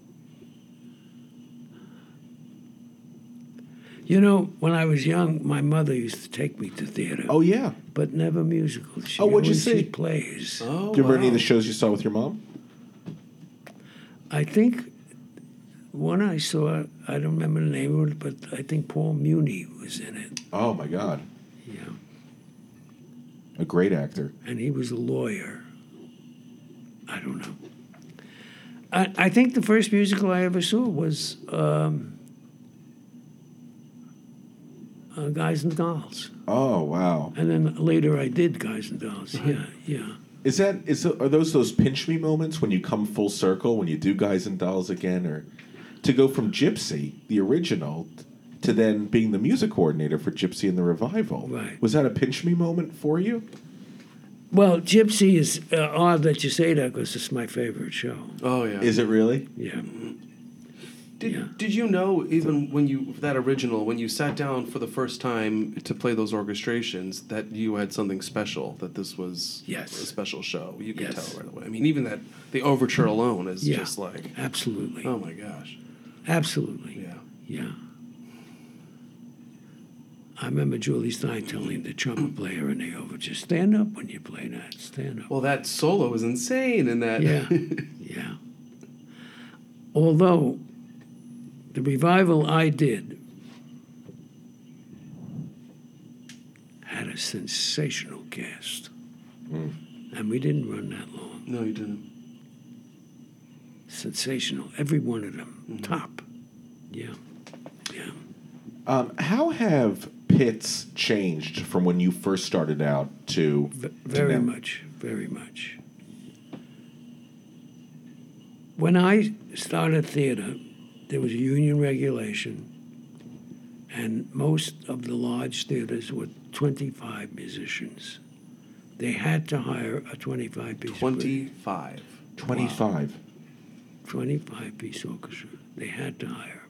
You know, when I was young, my mother used to take me to theater. Oh yeah. But never musicals. She Oh, what'd you always see? Plays. Oh. Do you remember any of the shows you saw with your mom? I think one I saw, I don't remember the name of it, but I think Paul Muni was in it. Oh my God, Yeah. a great actor. And he was a lawyer. I don't know. I, I think the first musical I ever saw was um, uh, Guys and Dolls. Oh wow. And then later I did Guys and Dolls. Yeah, yeah. Is that is are those those pinch me moments when you come full circle when you do Guys and Dolls again, or to go from Gypsy, the original, to then being the music coordinator for Gypsy and the revival? Right. Was that a pinch me moment for you? Well, Gypsy is uh, odd that you say that because it's my favorite show. Oh yeah. Is it really? Yeah. Did, did you know even when you that original when you sat down for the first time to play those orchestrations that you had something special that this was Yes. a special show you can Yes. tell right away I mean even that the overture alone is Yeah. just like Absolutely. oh my gosh Absolutely. yeah Yeah. I remember Jule Styne telling the trumpet player in the overture, stand up when you play that, stand up. well that solo is insane in that Yeah. yeah. Although the revival I did had a sensational cast. And we didn't run that long. no you didn't Sensational. Every one of them. Top. Yeah. Yeah. Um, how have pits changed from when you first started out to V- to very now? much, very much. When I started theater, there was a union regulation, and most of the large theaters were 25 musicians. They had to hire a 25 piece 25 Twenty five. 25 piece orchestra. They had to hire.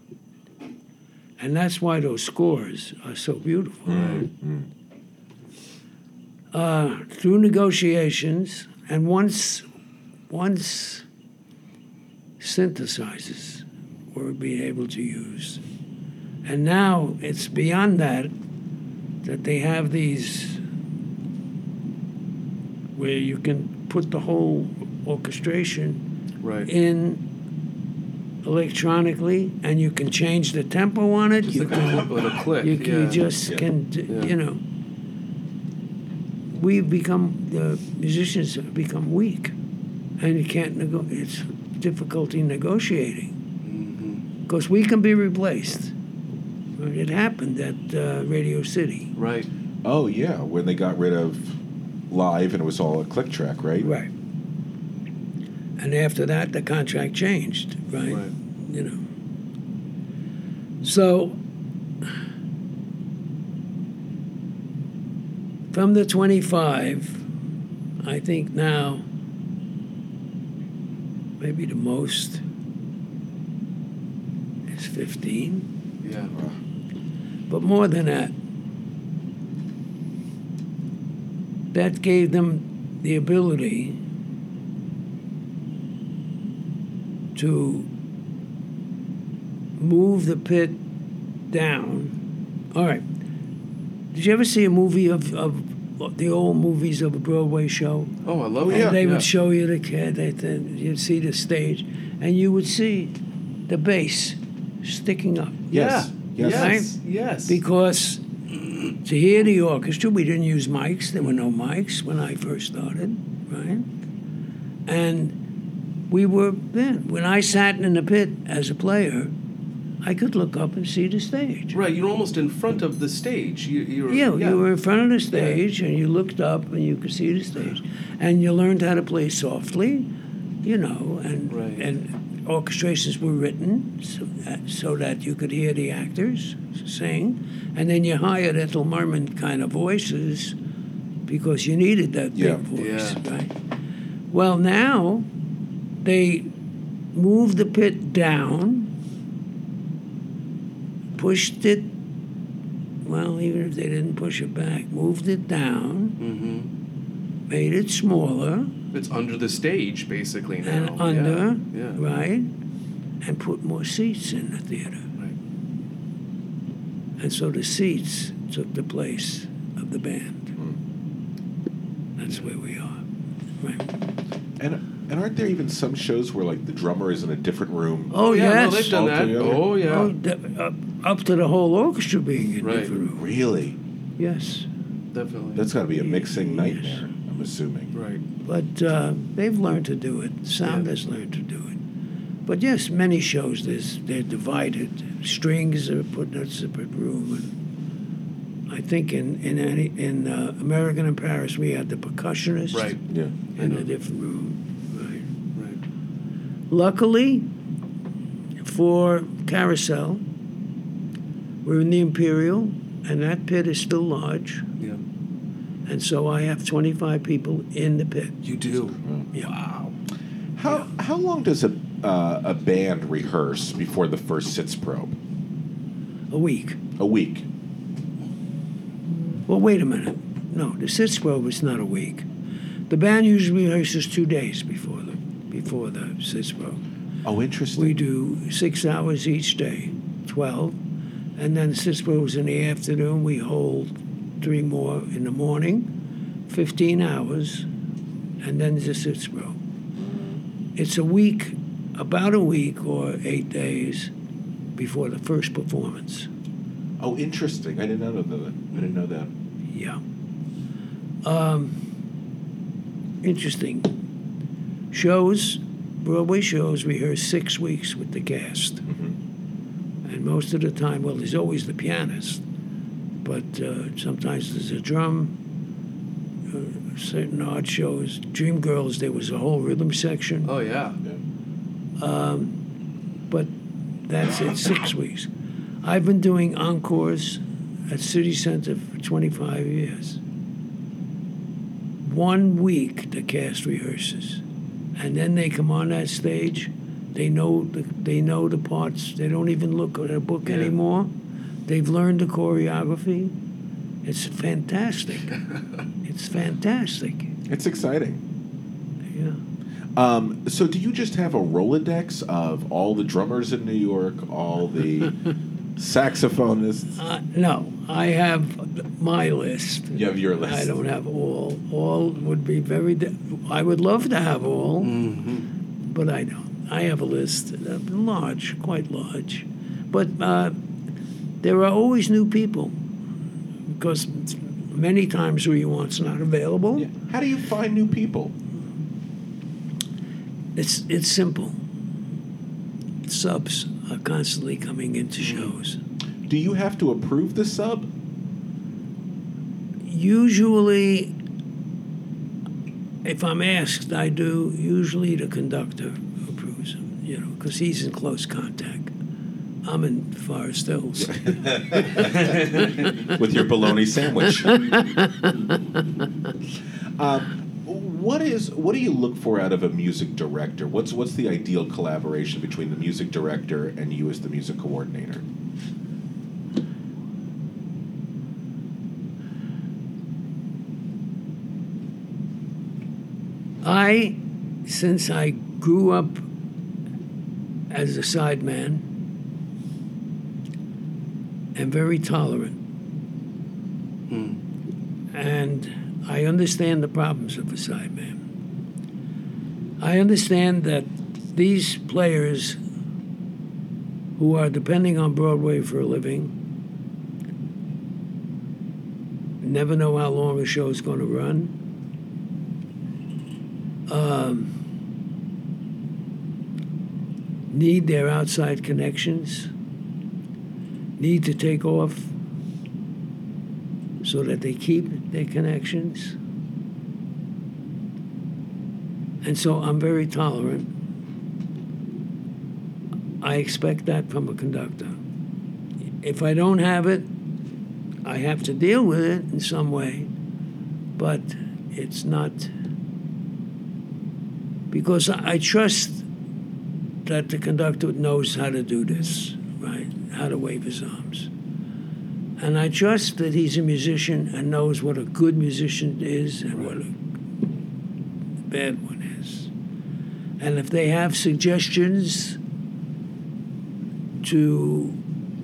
And that's why those scores are so beautiful. Uh, through negotiations, and once, once synthesizers were being able to use, and now it's beyond that, that they have these where you can put the whole orchestration right in electronically, and you can change the tempo on it. Just you a can, clip with a click, You, you just Yeah. can, Yeah. you know. We've become the musicians have become weak, and you can't nego- It's difficulty negotiating. Because we can be replaced. It happened at uh, Radio City. right Oh yeah, when they got rid of live and it was all a click track, right? Right. And after that, the contract changed, right? right you know. So from the 25, I think now maybe the most is 15. Yeah. But more than that, that gave them the ability to move the pit down. All right. Did you ever see a movie of, of the old movies of a Broadway show? Oh, I love and it. They Yeah. would show you the kid, they, they, you'd see the stage, and you would see the bass sticking up. Yes. Yes. Yes. Yes. Because to hear the orchestra, we didn't use mics. There were no mics when I first started, right? And we were then. When I sat in the pit as a player, I could look up and see the stage. Right, you're almost in front of the stage. You, you're, Yeah, you were in front of the stage and you looked up and you could see the stage. And you learned how to play softly, you know, and and orchestrations were written so that, so that you could hear the actors sing. And then you hired Ethel Merman kind of voices because you needed that Yeah. big voice, right? Well, now they moved the pit down, pushed it well, even if they didn't push it back, moved it down, Mm-hmm. made it smaller It's under the stage, basically now. and under, Yeah. Yeah. right, and put more seats in the theater. Right. And so the seats took the place of the band. That's where we are. Right. And and aren't there even some shows where like the drummer is in a different room? Oh, yeah, no, they've done that. Altogether? Oh, yeah. Oh, the- up, up to the whole orchestra being in Right. different rooms. Really? Yes. Definitely. That's got to be a mixing nightmare. I'm assuming. right. But uh, they've learned to do it. Sound has learned to do it. But yes, many shows there's they're divided. Strings are put in a separate room. And I think in in any, in uh, American in Paris we had the percussionist Right. Yeah. in a different room. Right. Right. Luckily, for Carousel, we're in the Imperial, and that pit is still large. Yeah. And so I have 25 people in the pit. You do. Wow. How how long does a uh, a band rehearse before the first sitzprobe? A week. A week. Well, wait a minute. No, the sitzprobe is not a week. The band usually rehearses two days before the before the sitzprobe. Oh, interesting. We do six hours each day, twelve, and then sitzprobes in the afternoon. We hold three more in the morning, fifteen hours, and then the sitzprobe. It's a week, about a week or eight days before the first performance. Oh, interesting. I didn't know that. I didn't know that. Yeah. Um, interesting. Shows, Broadway shows, rehearse six weeks with the cast. And most of the time, well, there's always the pianist, but uh, sometimes there's a drum. Uh, certain odd shows, Dreamgirls, there was a whole rhythm section. Oh, yeah. Um, but that's it, six weeks. I've been doing encores at City Center for 25 years. One week the cast rehearses, and then they come on that stage. They know the, they know the parts. They don't even look at a book Yeah. anymore. They've learned the choreography. It's fantastic. it's fantastic. It's exciting. Yeah. Um, so, do you just have a Rolodex of all the drummers in New York, all the saxophonists? Uh, no, I have my list. You have your list. I don't have all. All would be very. Di- I would love to have all, but I don't. I have a list, uh, large, quite large, but uh, there are always new people because many times who you want's not available. How do you find new people? It's it's simple. Subs are constantly coming into shows. Do you have to approve the sub? Usually, if I'm asked, I do. Usually, the conductor approves them. you know, because he's in close contact. I'm in Forest Hills. With your bologna sandwich. Um, what is what do you look for out of a music director? What's what's the ideal collaboration between the music director and you as the music coordinator? I, since I grew up as a sideman, am very tolerant. Hmm. And I understand the problems of a sideman. I understand that these players who are depending on Broadway for a living never know how long a show is going to run. Um, need their outside connections, need to take off so that they keep their connections. And so I'm very tolerant. I expect that from a conductor. If I don't have it, I have to deal with it in some way, but it's not because I trust that the conductor knows how to do this, right? How to wave his arms. And I trust that he's a musician and knows what a good musician is and what a bad one is. And if they have suggestions to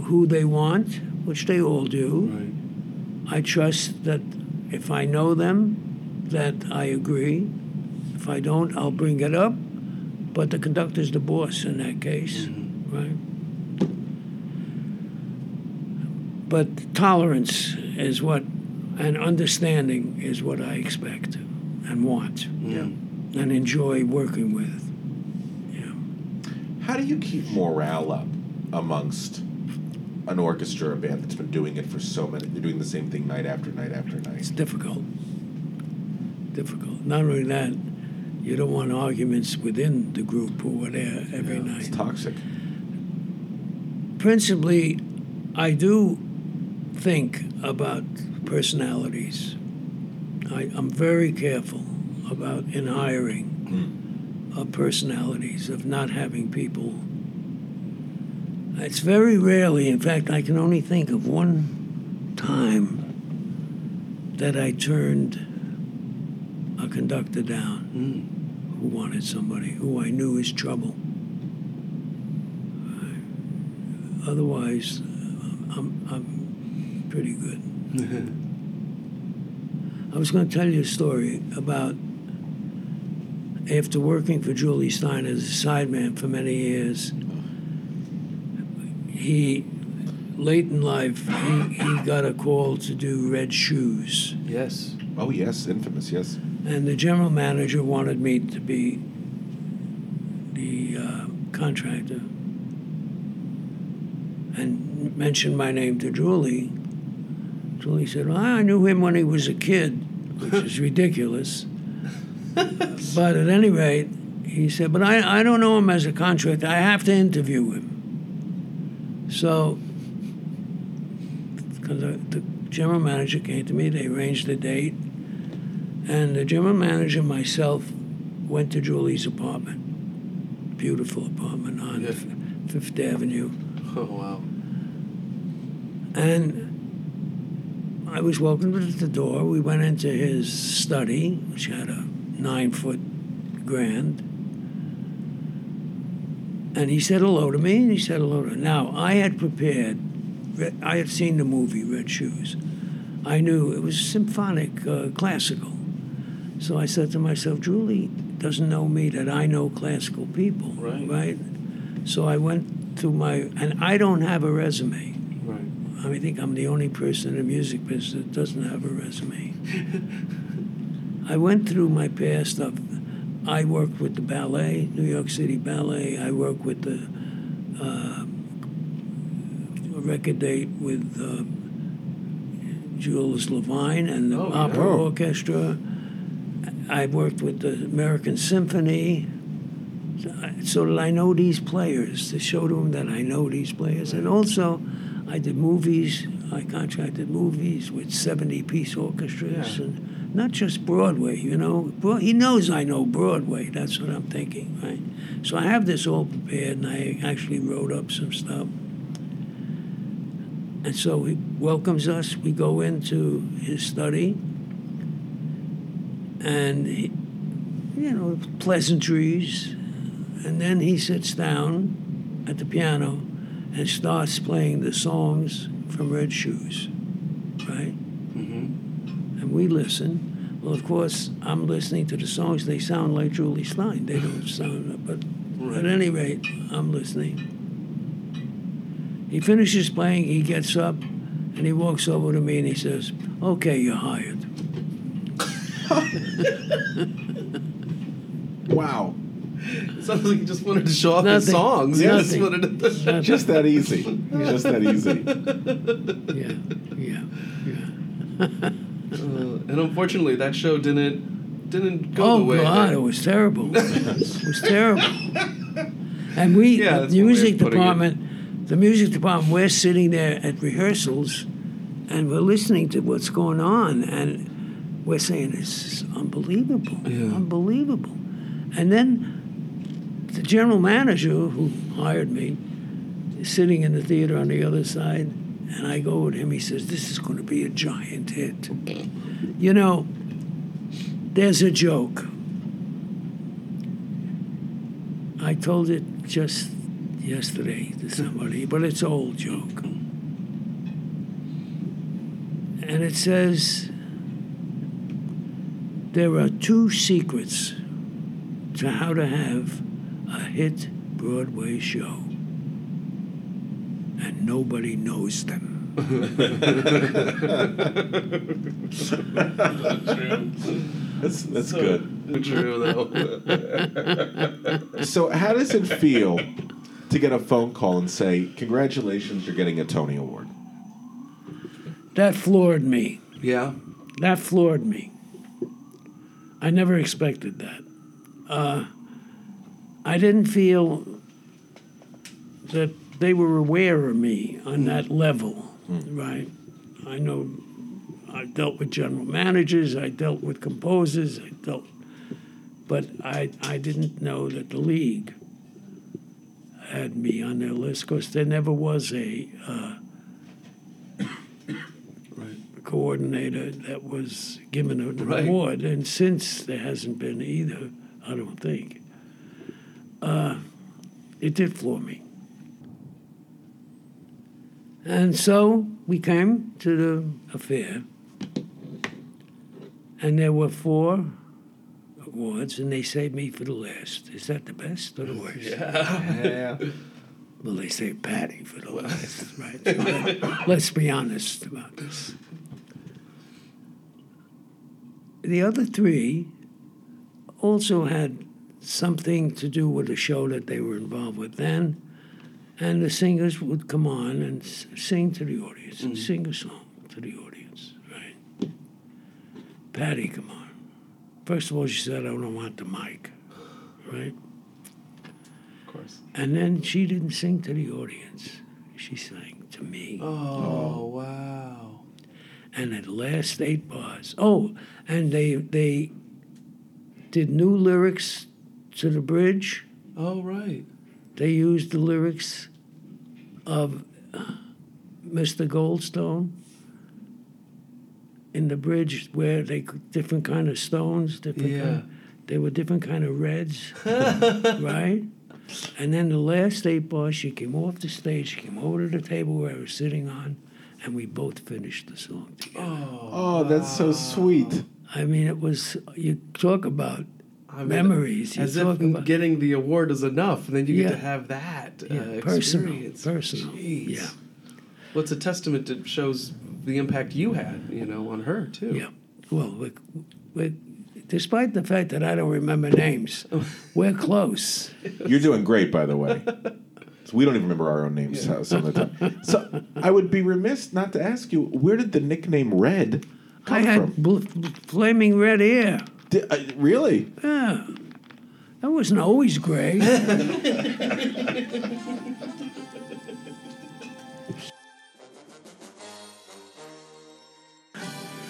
who they want, which they all do, I trust that if I know them, that I agree. If I don't, I'll bring it up. But the conductor's the boss in that case, mm-hmm. right? But tolerance is what, and understanding is what I expect and want, Yeah. and enjoy working with. Yeah. How do you keep morale up amongst an orchestra or band that's been doing it for so many? They're doing the same thing night after night after night. It's difficult. Difficult. Not only that, you don't want arguments within the group who were there every night. It's toxic. Principally, I do think about personalities. I, I'm very careful about in hiring hmm. of personalities, of not having people. It's very rarely, in fact, I can only think of one time that I turned a conductor down hmm. who wanted somebody who I knew was trouble. Uh, otherwise, I'm, I'm pretty good. I was going to tell you a story about after working for Jule Styne as a sideman for many years. He, late in life, he, he got a call to do Red Shoes. Yes. Oh yes, infamous. Yes. And the general manager wanted me to be the uh, contractor and mentioned my name to Jule. Jule said, well, I knew him when he was a kid, which is ridiculous. but at any rate, he said, but I, I don't know him as a contractor. I have to interview him. So because the, general manager came to me, they arranged the date, and the general manager and myself went to Jule's apartment. Beautiful apartment on F- Fifth Avenue. Oh, wow. And I was welcomed at the door. We went into his study, which had a nine foot grand. And he said hello to me, and he said hello to Now, I had prepared, I had seen the movie Red Shoes. I knew it was symphonic, uh, classical. So I said to myself, Jule doesn't know me that I know classical people, Right. right? So I went through my, and I don't have a resume. Right. I think I'm the only person in the music business that doesn't have a resume. I went through my past stuff. I worked with the ballet, New York City Ballet. I worked with the uh, record date with uh, Jules Levine and the Oh. Opera Oh. Orchestra. I worked with the American Symphony, so that I know these players, to show them that I know these players. And also, I did movies. I contracted movies with 70 piece orchestras and not just Broadway, you know. Bro- He knows I know Broadway. That's what I'm thinking, right? So I have this all prepared and I actually wrote up some stuff. And so he welcomes us. We go into his study and, he, you know, pleasantries. And then he sits down at the piano and starts playing the songs from Red Shoes, right? Mm-hmm. And we listen. Well, of course, I'm listening to the songs. They sound like Jule Styne. They don't sound, but at any rate, I'm listening. He finishes playing, he gets up, and he walks over to me and he says, Okay, you're hired. Wow. Sounds like he just wanted to show off his songs. He just wanted to Nothing. Just that easy. Just that easy. Yeah, yeah, yeah. Uh, and unfortunately, that show didn't didn't go oh the way. God, that- it was terrible. it was terrible. And we, Yeah, the that's one way of music department, the music department, we're sitting there at rehearsals, and we're listening to what's going on, and we're saying this is unbelievable, unbelievable. And then the general manager who hired me is sitting in the theater on the other side, and I go with him. He says, "This is going to be a giant hit." You know, there's a joke. I told it just yesterday to somebody, but it's an old joke. And it says there are two secrets to how to have a hit Broadway show, and nobody knows them. That's that's good. True though. So, how does it feel to get a phone call and say, "Congratulations, you're getting a Tony Award"? That floored me. yeah. That floored me. I never expected that. Uh, I didn't feel that they were aware of me on that level, right? I know I dealt with general managers, I dealt with composers, I dealt, but I I didn't know that the league had me on their list because there never was a. Uh, coordinator that was given an Right. award, and since there hasn't been either, I don't think. Uh, it did floor me. And so we came to the affair, and there were four awards, and they saved me for the last. Is that the best or the worst? Yeah. yeah. Well, they say Patti for the last, right? So let, let's be honest about this. The other three also had something to do with a show that they were involved with then, and the singers would come on and s- sing to the audience, and sing a song to the audience, right? Patti, come on. First of all, she said, I don't want the mic, right? Of course. And then she didn't sing to the audience. She sang to me. Oh, oh. wow. And at last eight bars. Oh, and they they did new lyrics to the bridge. Oh right. They used the lyrics of uh, Mr. Goldstone in the bridge where they different kind of stones, different Yeah. kind, they were different kind of reds, right? And then the last eight bars, she came off the stage, she came over to the table where I was sitting on, and we both finished the song together. Oh, that's so sweet. I mean, it was you talk about I mean, memories. You As if about getting the award is enough, and then you Yeah. get to have that yeah, uh, personal, experience. personal. Jeez. Yeah, Well, it's a testament that shows the impact you had, you know, on her too. yeah. Well, we, we, despite the fact that I don't remember names, we're close. You're doing great, by the way. So we don't even remember our own names uh, some of the time. So I would be remiss not to ask you, where did the nickname Red come I had from? bl- flaming red hair. Di- uh, really? Yeah. I wasn't always gray.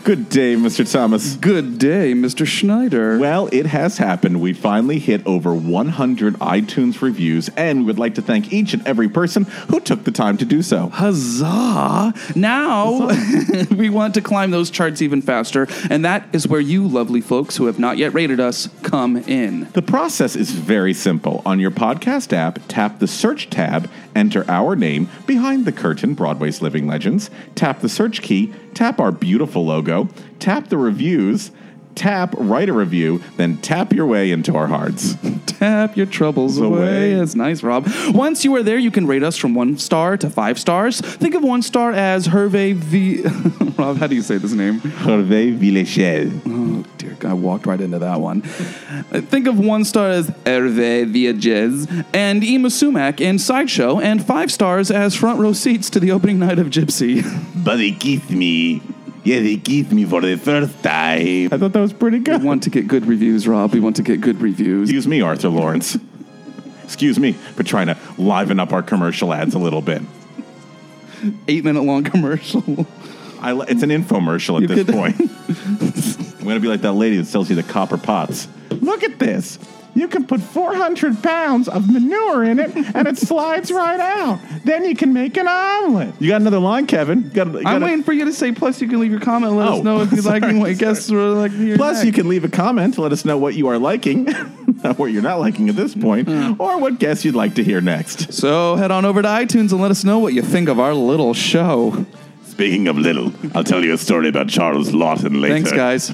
Good day, Mr. Thomas. Good day, Mr. Schneider. Well, it has happened. We finally hit over 100 iTunes reviews, and we would like to thank each and every person who took the time to do so. Huzzah! Now we want to climb those charts even faster, and that is where you lovely folks who have not yet rated us come in. The process is very simple. On your podcast app, tap the search tab, enter our name behind the curtain, Broadway's Living Legends, tap the search key, tap our beautiful logo, tap the reviews, tap write a review, then tap your way into our hearts. Tap your troubles away. It's nice, Rob. Once you are there, you can rate us from one star to five stars. Think of one star as Hervé V. Rob, how do you say this name? Hervé Villechaize. Oh, dear God, I walked right into that one. Think of one star as Hervé Villechaize and Yma Sumac in Sideshow, and five stars as front row seats to the opening night of Gypsy. But they kissed me. Yeah, they kissed me for the first time. I thought that was pretty good. We want to get good reviews, Rob. We want to get good reviews. Excuse me, Arthur Laurents. Excuse me for trying to liven up our commercial ads a little bit. Eight minute long commercial. I, li- it's an infomercial at You this could- point. I'm going to be like that lady that sells you the copper pots. Look at this. You can put 400 pounds of manure in it and it slides right out. Then you can make an omelet. You got another line, Kevin? You got, you I'm gotta- waiting for you to say. Plus, you can leave your comment. and Let Oh, us know if you like sorry, what guests were like. here Plus, next. you can leave a comment to let us know what you are liking, what you're not liking at this point, mm-hmm. or what guests you'd like to hear next. So head on over to iTunes and let us know what you think of our little show. Speaking of little, I'll tell you a story about Charles Laughton later. Thanks, guys.